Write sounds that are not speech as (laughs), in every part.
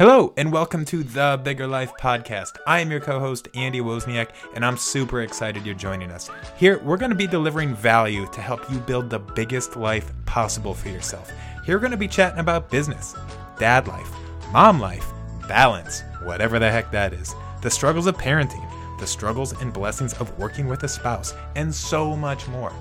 Hello, and welcome to the Bigger Life Podcast. I am your co host, Andy Wozniak, and I'm super excited you're joining us. Here, we're going to be delivering value to help you build the biggest life possible for yourself. Here, we're going to be chatting about business, dad life, mom life, balance, whatever the heck that is, the struggles of parenting, the struggles and blessings of working with a spouse, and so much more.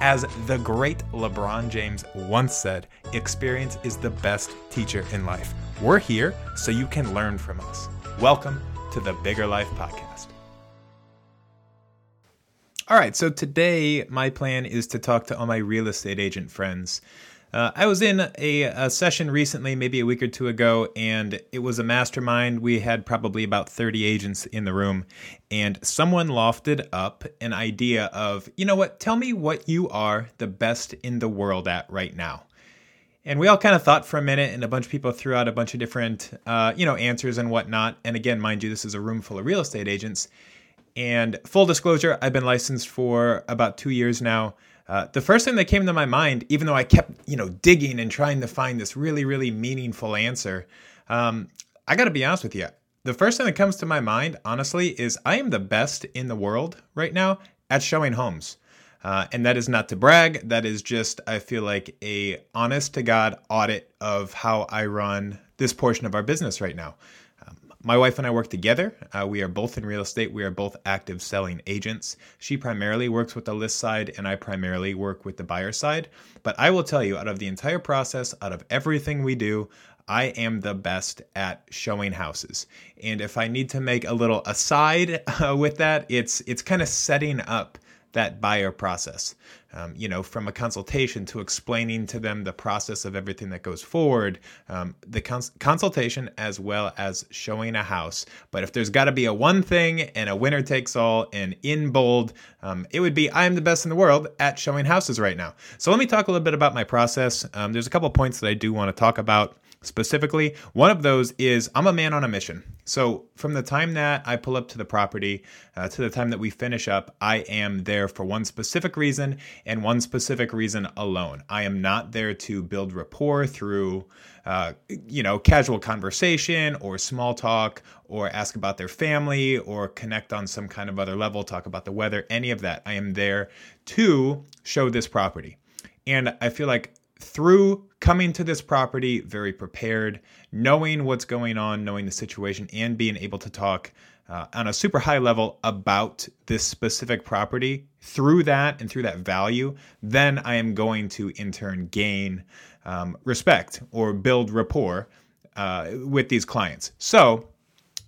As the great LeBron James once said, experience is the best teacher in life. We're here so you can learn from us. Welcome to the Bigger Life Podcast. All right, so today my plan is to talk to all my real estate agent friends uh, I was in a, a, session recently, maybe a week or two ago, and it was a mastermind. We had probably about 30 agents in the room, and someone lofted up an idea of, you know what, tell me what you are the best in the world at right now. And we all kind of thought for a minute, and a bunch of people threw out a bunch of different, uh, you know, answers and whatnot. And again, mind you, this is a room full of real estate agents. And full disclosure, I've been licensed for about two years now. Uh, the first thing that came to my mind, even though I kept, you know, digging and trying to find this really, really meaningful answer, um, I got to be honest with you. The first thing that comes to my mind, honestly, is I am the best in the world right now at showing homes. Uh, and that is not to brag. That is just, I feel like, a honest to God audit of how I run this portion of our business right now. My wife and I work together. Uh, we are both in real estate. We are both active selling agents. She primarily works with the list side, and I primarily work with the buyer side. But I will tell you, out of the entire process, out of everything we do, I am the best at showing houses. And if I need to make a little aside (laughs) uh, with that, it's it's kind of setting up that buyer process. Um, you know, from a consultation to explaining to them the process of everything that goes forward, um, the cons- consultation as well as showing a house. But if there's got to be a one thing and a winner takes all and in bold, um, it would be I am the best in the world at showing houses right now. So let me talk a little bit about my process. Um, there's a couple points that I do want to talk about specifically. One of those is I'm a man on a mission. So from the time that I pull up to the property uh, to the time that we finish up, I am there for one specific reason and one specific reason alone. I am not there to build rapport through, uh, you know, casual conversation or small talk or ask about their family or connect on some kind of other level, talk about the weather, any of that. I am there to show this property. And I feel like through coming to this property very prepared, knowing what's going on, knowing the situation, and being able to talk uh, on a super high level about this specific property, through that and through that value, then I am going to in turn gain um, respect or build rapport uh, with these clients. So,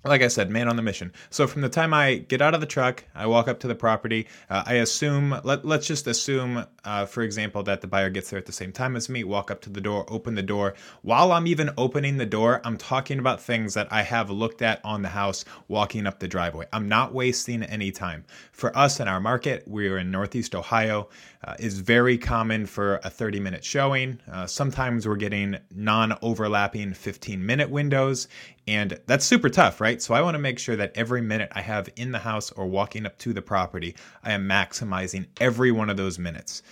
like I said, man on the mission. So from the time I get out of the truck, I walk up to the property. Uh, I assume, let, let's just assume, uh, for example, that the buyer gets there at the same time as me, walk up to the door, open the door. While I'm even opening the door, I'm talking about things that I have looked at on the house walking up the driveway. I'm not wasting any time. For us in our market, we're in Northeast Ohio, uh, is very common for a 30 minute showing. Uh, sometimes we're getting non overlapping 15 minute windows. And that's super tough, right? So I want to make sure that every minute I have in the house or walking up to the property, I am maximizing every one of those minutes.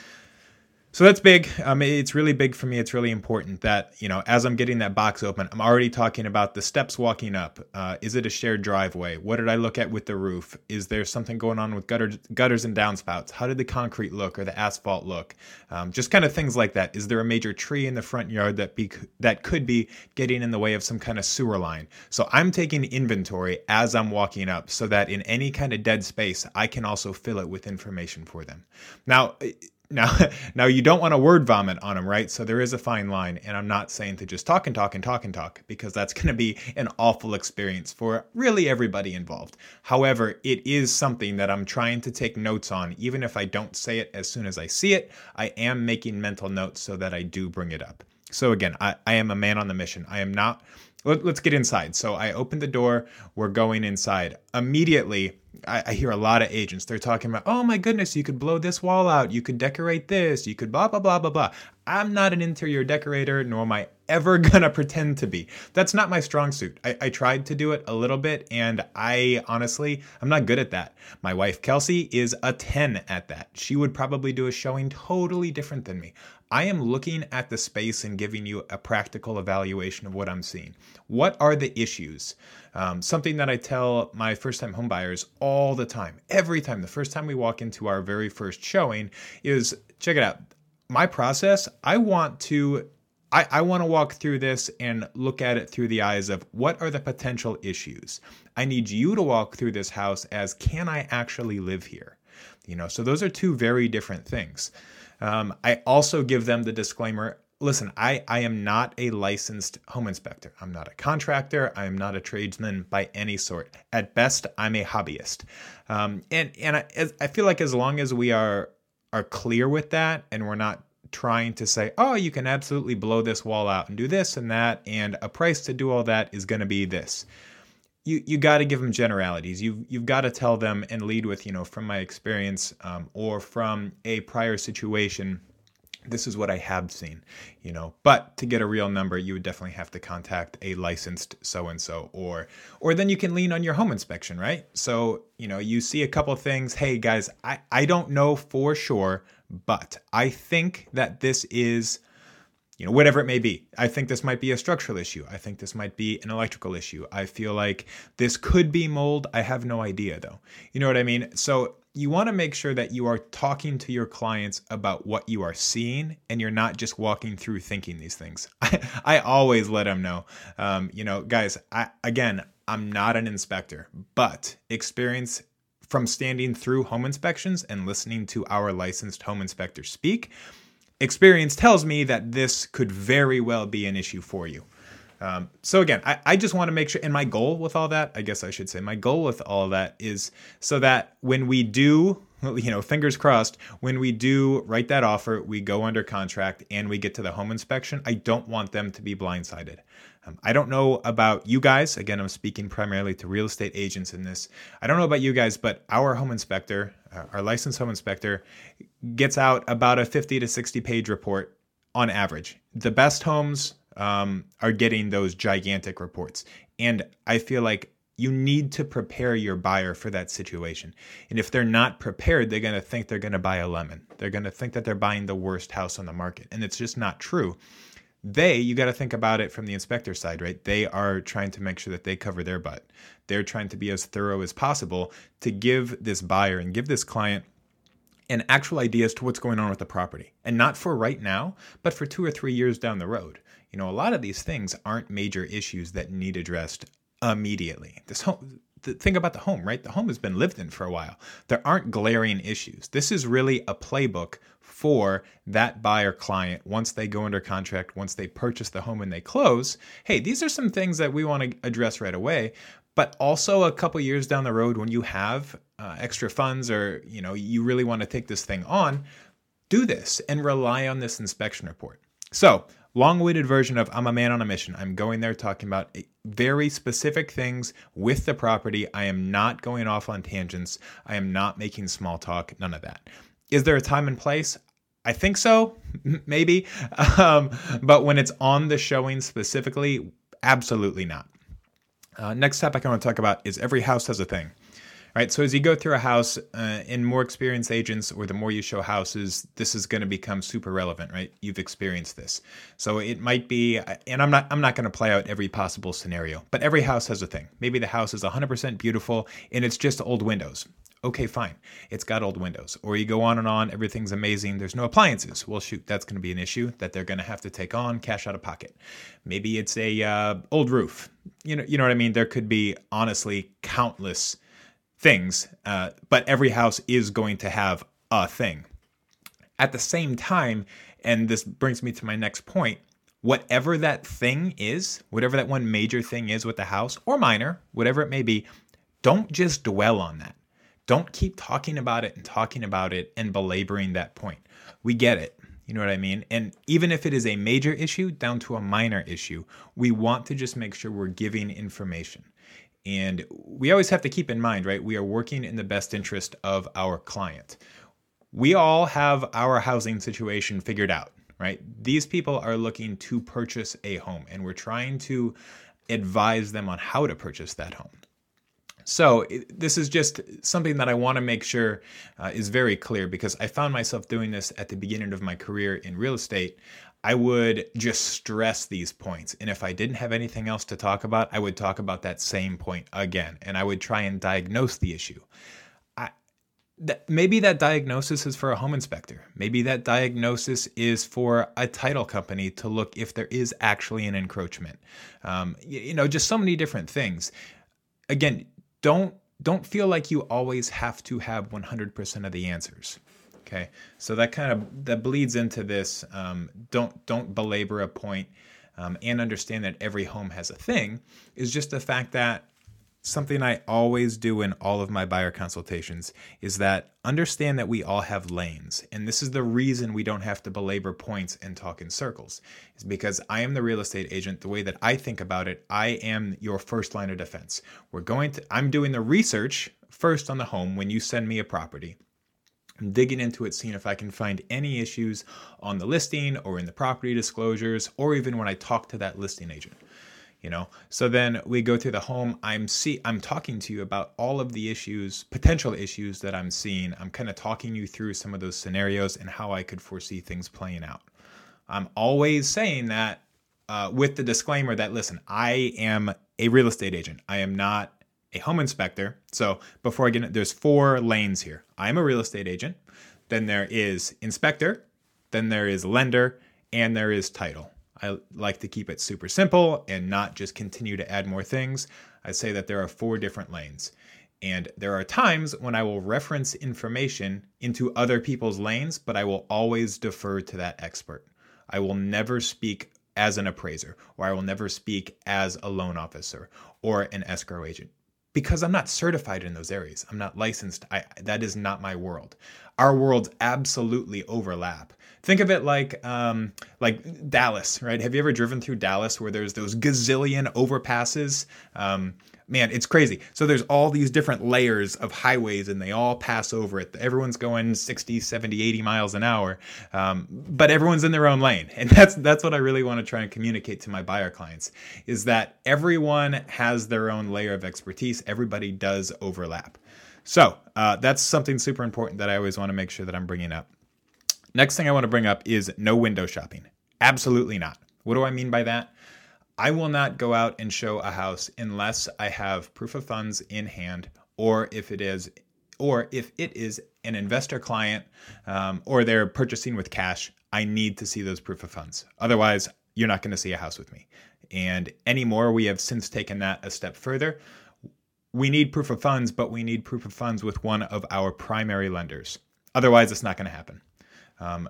So that's big. Um, it's really big for me. It's really important that, you know, as I'm getting that box open, I'm already talking about the steps walking up. Uh, is it a shared driveway? What did I look at with the roof? Is there something going on with gutters, gutters and downspouts? How did the concrete look or the asphalt look? Um, just kind of things like that. Is there a major tree in the front yard that be that could be getting in the way of some kind of sewer line? So I'm taking inventory as I'm walking up so that in any kind of dead space, I can also fill it with information for them. Now, now, (laughs) now you don't want to word vomit on them, right? So there is a fine line, and I'm not saying to just talk and talk and talk and talk because that's (laughs) going to be an awful experience for really everybody involved. However, it is something that I'm trying to take notes on, even if I don't say it as soon as I see it. I am making mental notes so that I do bring it up. So again, I, I am a man on the mission. I am not. Let, let's get inside. So I open the door. We're going inside. Immediately, I, I, hear a lot of agents, they're talking about, oh my goodness, you could blow this wall out, you could decorate this, you could blah, blah, blah, blah, blah. I'm not an interior decorator, nor am I ever (laughs) gonna pretend to be. That's not my strong suit. I, I tried to do it a little bit, and I honestly, I'm not good at that. My wife, Kelsey, is a 10 at that. She would probably do a showing totally different than me. I am looking at the space and giving you a practical evaluation of what I'm seeing. What are the issues? Um, something that I tell my first time homebuyers all the time, every time, the first time we walk into our very first showing is check it out. My process, I want to I, I want to walk through this and look at it through the eyes of what are the potential issues. I need you to walk through this house as can I actually live here? You know, so those are two very different things. Um, I also give them the disclaimer listen, I, I am not a licensed home inspector. I'm not a contractor. I am not a tradesman by any sort. At best, I'm a hobbyist. Um, and and I, I feel like as long as we are are clear with that and we're not trying to say, oh, you can absolutely blow this wall out and do this and that, and a price to do all that is going to be this you you got to give them generalities. You've you've got to tell them and lead with you know from my experience um, or from a prior situation. This is what I have seen, you know. But to get a real number, you would definitely have to contact a licensed so and so, or or then you can lean on your home inspection, right? So you know you see a couple things. Hey guys, I I don't know for sure, but I think that this is you know, whatever it may be. I think this might be a structural issue. I think this might be an electrical issue. I feel like this could be mold. I have no idea though. You know what I mean? So you want to make sure that you are talking to your clients about what you are seeing and you're not just walking through thinking these things. I, (laughs) I always let them know, um, you know, guys, I, again, I'm not an inspector, but experience from standing through home inspections and listening to our licensed home inspector speak experience tells me that this could very well be an issue for you. Um, so again, I, I just want to make sure, and my goal with all that, I guess I should say, my goal with all that is so that when we do, (laughs) you know, fingers crossed, when we do write that offer, we go under contract and we get to the home inspection, I don't want them to be blindsided. Um, I don't know about you guys. Again, I'm speaking primarily to real estate agents in this. I don't know about you guys, but our home inspector, uh, our licensed home inspector, gets out about a 50 to 60 page report on average. The best homes um, are getting those gigantic reports. And I feel like you need to prepare your buyer for that situation. And if they're not prepared, they're going to think they're going to buy a lemon. They're going to think that they're buying the worst house on the market. And it's just not true they you got to think about it from the inspector side right they are trying to make sure that they cover their butt they're trying to be as thorough as possible to give this buyer and give this client an actual idea as to what's going on with the property and not for right now but for two or three years down the road you know a lot of these things aren't major issues that need addressed immediately this home the thing about the home, right? The home has been lived in for a while. There aren't glaring issues. This is really a playbook for that buyer client once they go under contract, once they purchase the home and they close. Hey, these are some things that we want to address right away. But also a couple years down the road when you have uh, extra funds or you know you really want to take this thing on, do this and rely on this inspection report. So long-winded version of I'm a man on a mission. I'm going there talking about very specific things with the property. I am not going off on tangents. I am not making small talk, none of that. Is there a time and place? I think so, (laughs) maybe. Um, but when it's on the showing specifically, absolutely not. Uh, next topic I want to talk about is every house has a thing. Right, so as you go through a house, uh, in more experienced agents, or the more you show houses, this is going to become super relevant. Right, you've experienced this, so it might be. And I'm not, I'm not going to play out every possible scenario, but every house has a thing. Maybe the house is 100% beautiful, and it's just old windows okay, fine. It's got old windows. Or you go on and on, everything's amazing, there's no appliances. Well, shoot, that's going to be an issue that they're going to have to take on, cash out of pocket. Maybe it's a uh, old roof. You know, you know what I mean? There could be honestly countless things, uh, but every house is going to have a thing. At the same time, and this brings me to my next point, whatever that thing is, whatever that one major thing is with the house or minor, whatever it may be, don't just dwell on that don't keep talking about it and talking about it and belaboring that point. We get it. You know what I mean? And even if it is a major issue down to a minor issue, we want to just make sure we're giving information. And we always have to keep in mind, right? We are working in the best interest of our client. We all have our housing situation figured out, right? These people are looking to purchase a home, and we're trying to advise them on how to purchase that home. So, this is just something that I want to make sure uh, is very clear because I found myself doing this at the beginning of my career in real estate. I would just stress these points. And if I didn't have anything else to talk about, I would talk about that same point again and I would try and diagnose the issue. Maybe that diagnosis is for a home inspector. Maybe that diagnosis is for a title company to look if there is actually an encroachment. Um, you, you know, just so many different things. Again, don't don't feel like you always have to have 100% of the answers. Okay, so that kind of that bleeds into this. Um, don't don't belabor a point, um, and understand that every home has a thing. Is just the fact that something I always do in all of my buyer consultations is that understand that we all have lanes. And this is the reason we don't have to belabor points and talk in circles. Is because I am the real estate agent. The way that I think about it, I am your first line of defense. We're going to I'm doing the research first on the home when you send me a property. Digging into it, seeing if I can find any issues on the listing or in the property disclosures, or even when I talk to that listing agent. You know, so then we go through the home. I'm see I'm talking to you about all of the issues, potential issues that I'm seeing. I'm kind of talking you through some of those scenarios and how I could foresee things playing out. I'm always saying that uh, with the disclaimer that listen, I am a real estate agent. I am not a home inspector. So before I get there's four lanes here. I'm a real estate agent. Then there is inspector. Then there is lender, and there is title. I like to keep it super simple and not just continue to add more things. I say that there are four different lanes. And there are times when I will reference information into other people's lanes, but I will always defer to that expert. I will never speak as an appraiser, or I will never speak as a loan officer or an escrow agent because I'm not certified in those areas. I'm not licensed. I, that is not my world. Our worlds absolutely overlap. Think of it like um, like Dallas, right? Have you ever driven through Dallas where there's those gazillion overpasses? Um, man, it's crazy. So there's all these different layers of highways and they all pass over it. Everyone's going 60, 70, 80 miles an hour, um, but everyone's in their own lane. And (laughs) that's that's what I really want to try and communicate to my buyer clients is that everyone has their own layer of expertise. Everybody does overlap. So uh, that's something super important that I always want to make sure that I'm bringing up. Next thing I want to bring up is no window shopping. Absolutely not. What do I mean by that? I will not go out and show a house unless I have proof of funds in hand, or if it is, or if it is an investor client, um, or they're purchasing with cash. I need to see those proof of funds. Otherwise, you're not going to see a house with me. And anymore, we have since taken that a step further. We need proof of funds, but we need proof of funds with one of our primary lenders. Otherwise, it's not going to happen. Um,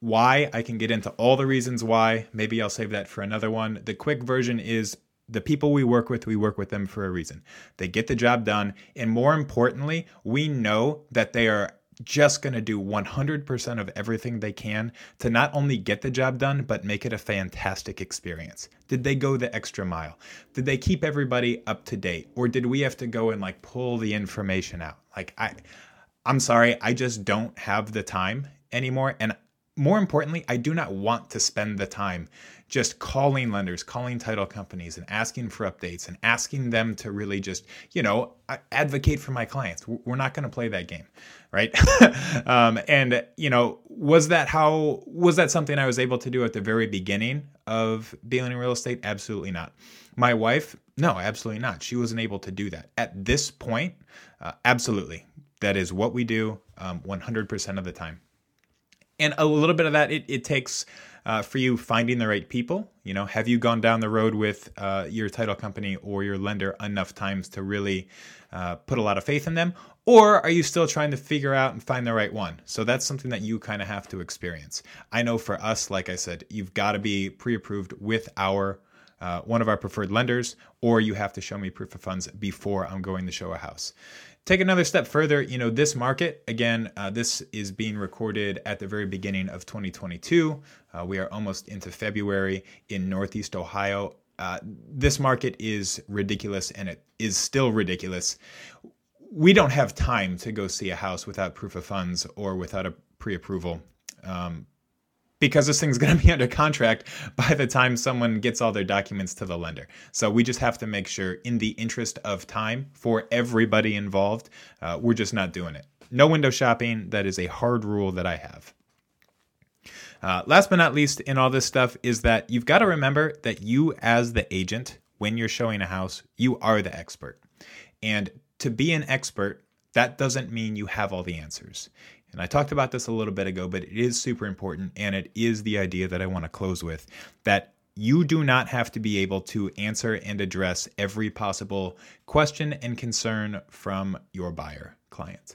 why, I can get into all the reasons why. Maybe I'll save that for another one. The quick version is the people we work with, we work with them for a reason. They get the job done. And more importantly, we know that they are just going to do 100% of everything they can to not only get the job done, but make it a fantastic experience. Did they go the extra mile? Did they keep everybody up to date? Or did we have to go and like pull the information out? Like, I. I'm sorry, I just don't have the time anymore. And more importantly, I do not want to spend the time just calling lenders, calling title companies, and asking for updates and asking them to really just, you know, advocate for my clients. We're not going to play that game, right? (laughs) um, and, you know, was that how, was that something I was able to do at the very beginning of dealing in real estate? Absolutely not. My wife, no, absolutely not. She wasn't able to do that. At this point, uh, absolutely. That is what we do um, 100% of the time and a little bit of that it, it takes uh, for you finding the right people you know? Have you gone down the road with uh, your title company or your lender enough times to really uh, put a lot of faith in them? Or are you still trying to figure out and find the right one? So that's something that you kind of have to experience. I know for us like i said you've got to be pre-approved with our uh, one of our preferred lenders, or you have to show me proof of funds before I'm going to show a house take another step further, you know, this market, again, uh, this is being recorded at the very beginning of 2022. Uh, we are almost into February in Northeast Ohio. uh, this market is ridiculous and it is still ridiculous. We don't have time to go see a house without proof of funds or without a pre approval. Um, because this thing's (laughs) going to be under contract by the time someone gets all their documents to the lender. So we just have to make sure, in the interest of time for everybody involved, uh, we're just not doing it. No window shopping. That is a hard rule that I have. Uh, last but not least, in all this stuff, is that you've got to remember that you, as the agent, when you're showing a house, you are the expert. And to be an expert, that doesn't mean you have all the answers. And I talked about this a little bit ago, but it is super important. And it is the idea that I want to close with that you do not have to be able to answer and address every possible question and concern from your buyer client.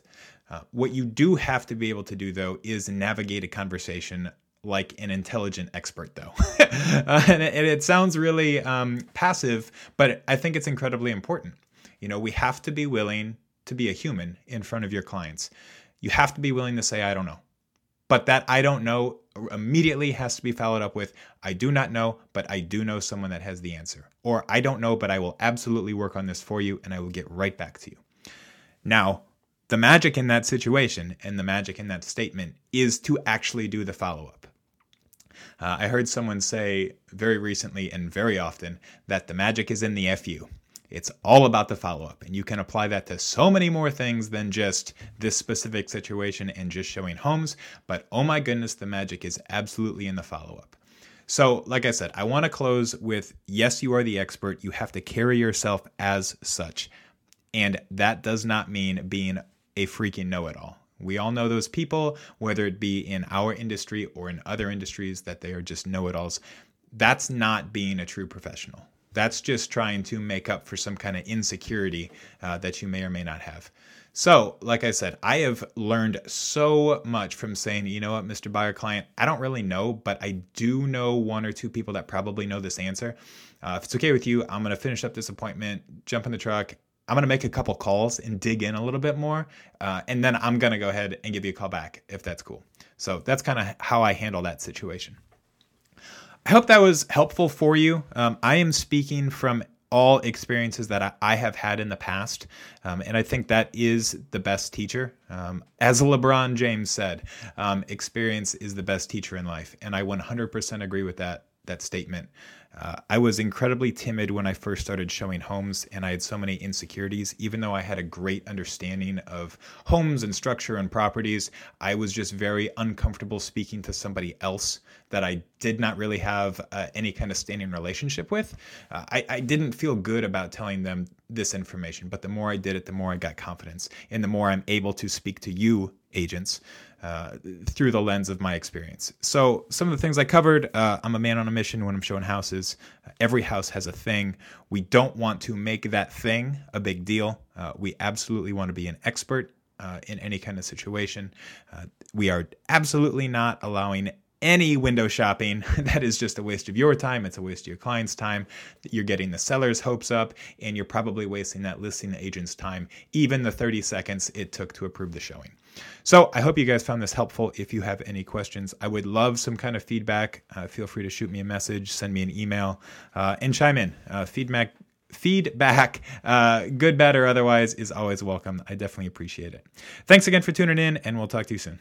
Uh, what you do have to be able to do, though, is navigate a conversation like an intelligent expert, though. (laughs) uh, and, it, and, it, sounds really um, passive, but I think it's incredibly important. You know, we have to be willing to be a human in front of your clients you have to be willing to say, I don't know. But that I don't know immediately has to be followed up with, I do not know, but I do know someone that has the answer. Or I don't know, but I will absolutely work on this for you and I will get right back to you. Now, the magic in that situation and the magic in that statement is to actually do the follow up. Uh, I heard someone say very recently and very often that the magic is in the FU. It's all about the follow up. And you can apply that to so many more things than just this specific situation and just showing homes. But oh my goodness, the magic is absolutely in the follow up. So, like I said, I want to close with yes, you are the expert. You have to carry yourself as such. And that does not mean being a freaking know it all. We all know those people, whether it be in our industry or in other industries, that they are just know it alls. That's not being a true professional. That's just trying to make up for some kind of insecurity uh, that you may or may not have. So, like I said, I have learned so much from saying, you know what, Mr. Buyer Client, I don't really know, but I do know one or two people that probably know this answer. Uh, if it's okay with you, I'm going to finish up this appointment, jump in the truck. I'm going to make a couple calls and dig in a little bit more. Uh, and then I'm going to go ahead and give you a call back if that's cool. So, that's kind of how I handle that situation. I hope that was helpful for you. Um, I am speaking from all experiences that I, I have had in the past. Um, and I think that is the best teacher. Um, as LeBron James said, um, experience is the best teacher in life. And I 100% agree with that, that statement. Uh, I was incredibly timid when I first started showing homes, and I had so many insecurities. Even though I had a great understanding of homes and structure and properties, I was just very uncomfortable speaking to somebody else that I did not really have uh, any kind of standing relationship with. Uh, I, I didn't feel good about telling them this information, but the more I did it, the more I got confidence, and the more I'm able to speak to you agents uh, through the lens of my experience. So, some of the things I covered uh, I'm a man on a mission when I'm showing houses. Uh, every house has a thing. We don't want to make that thing a big deal. Uh, we absolutely want to be an expert uh, in any kind of situation. We are absolutely not allowing any window shopping (laughs) that is just a waste of your time it's a waste of your client's time you're getting the seller's hopes up and you're probably wasting that listing agent's time even the 30 seconds it took to approve the showing so I hope you guys found this helpful. If you have any questions, I would love some kind of feedback. Uh, feel free to shoot me a message, send me an email, uh, and chime in. Uh, feedback, feedback, uh, good, bad, or otherwise, is always welcome. I definitely appreciate it. Thanks again for tuning in, and we'll talk to you soon.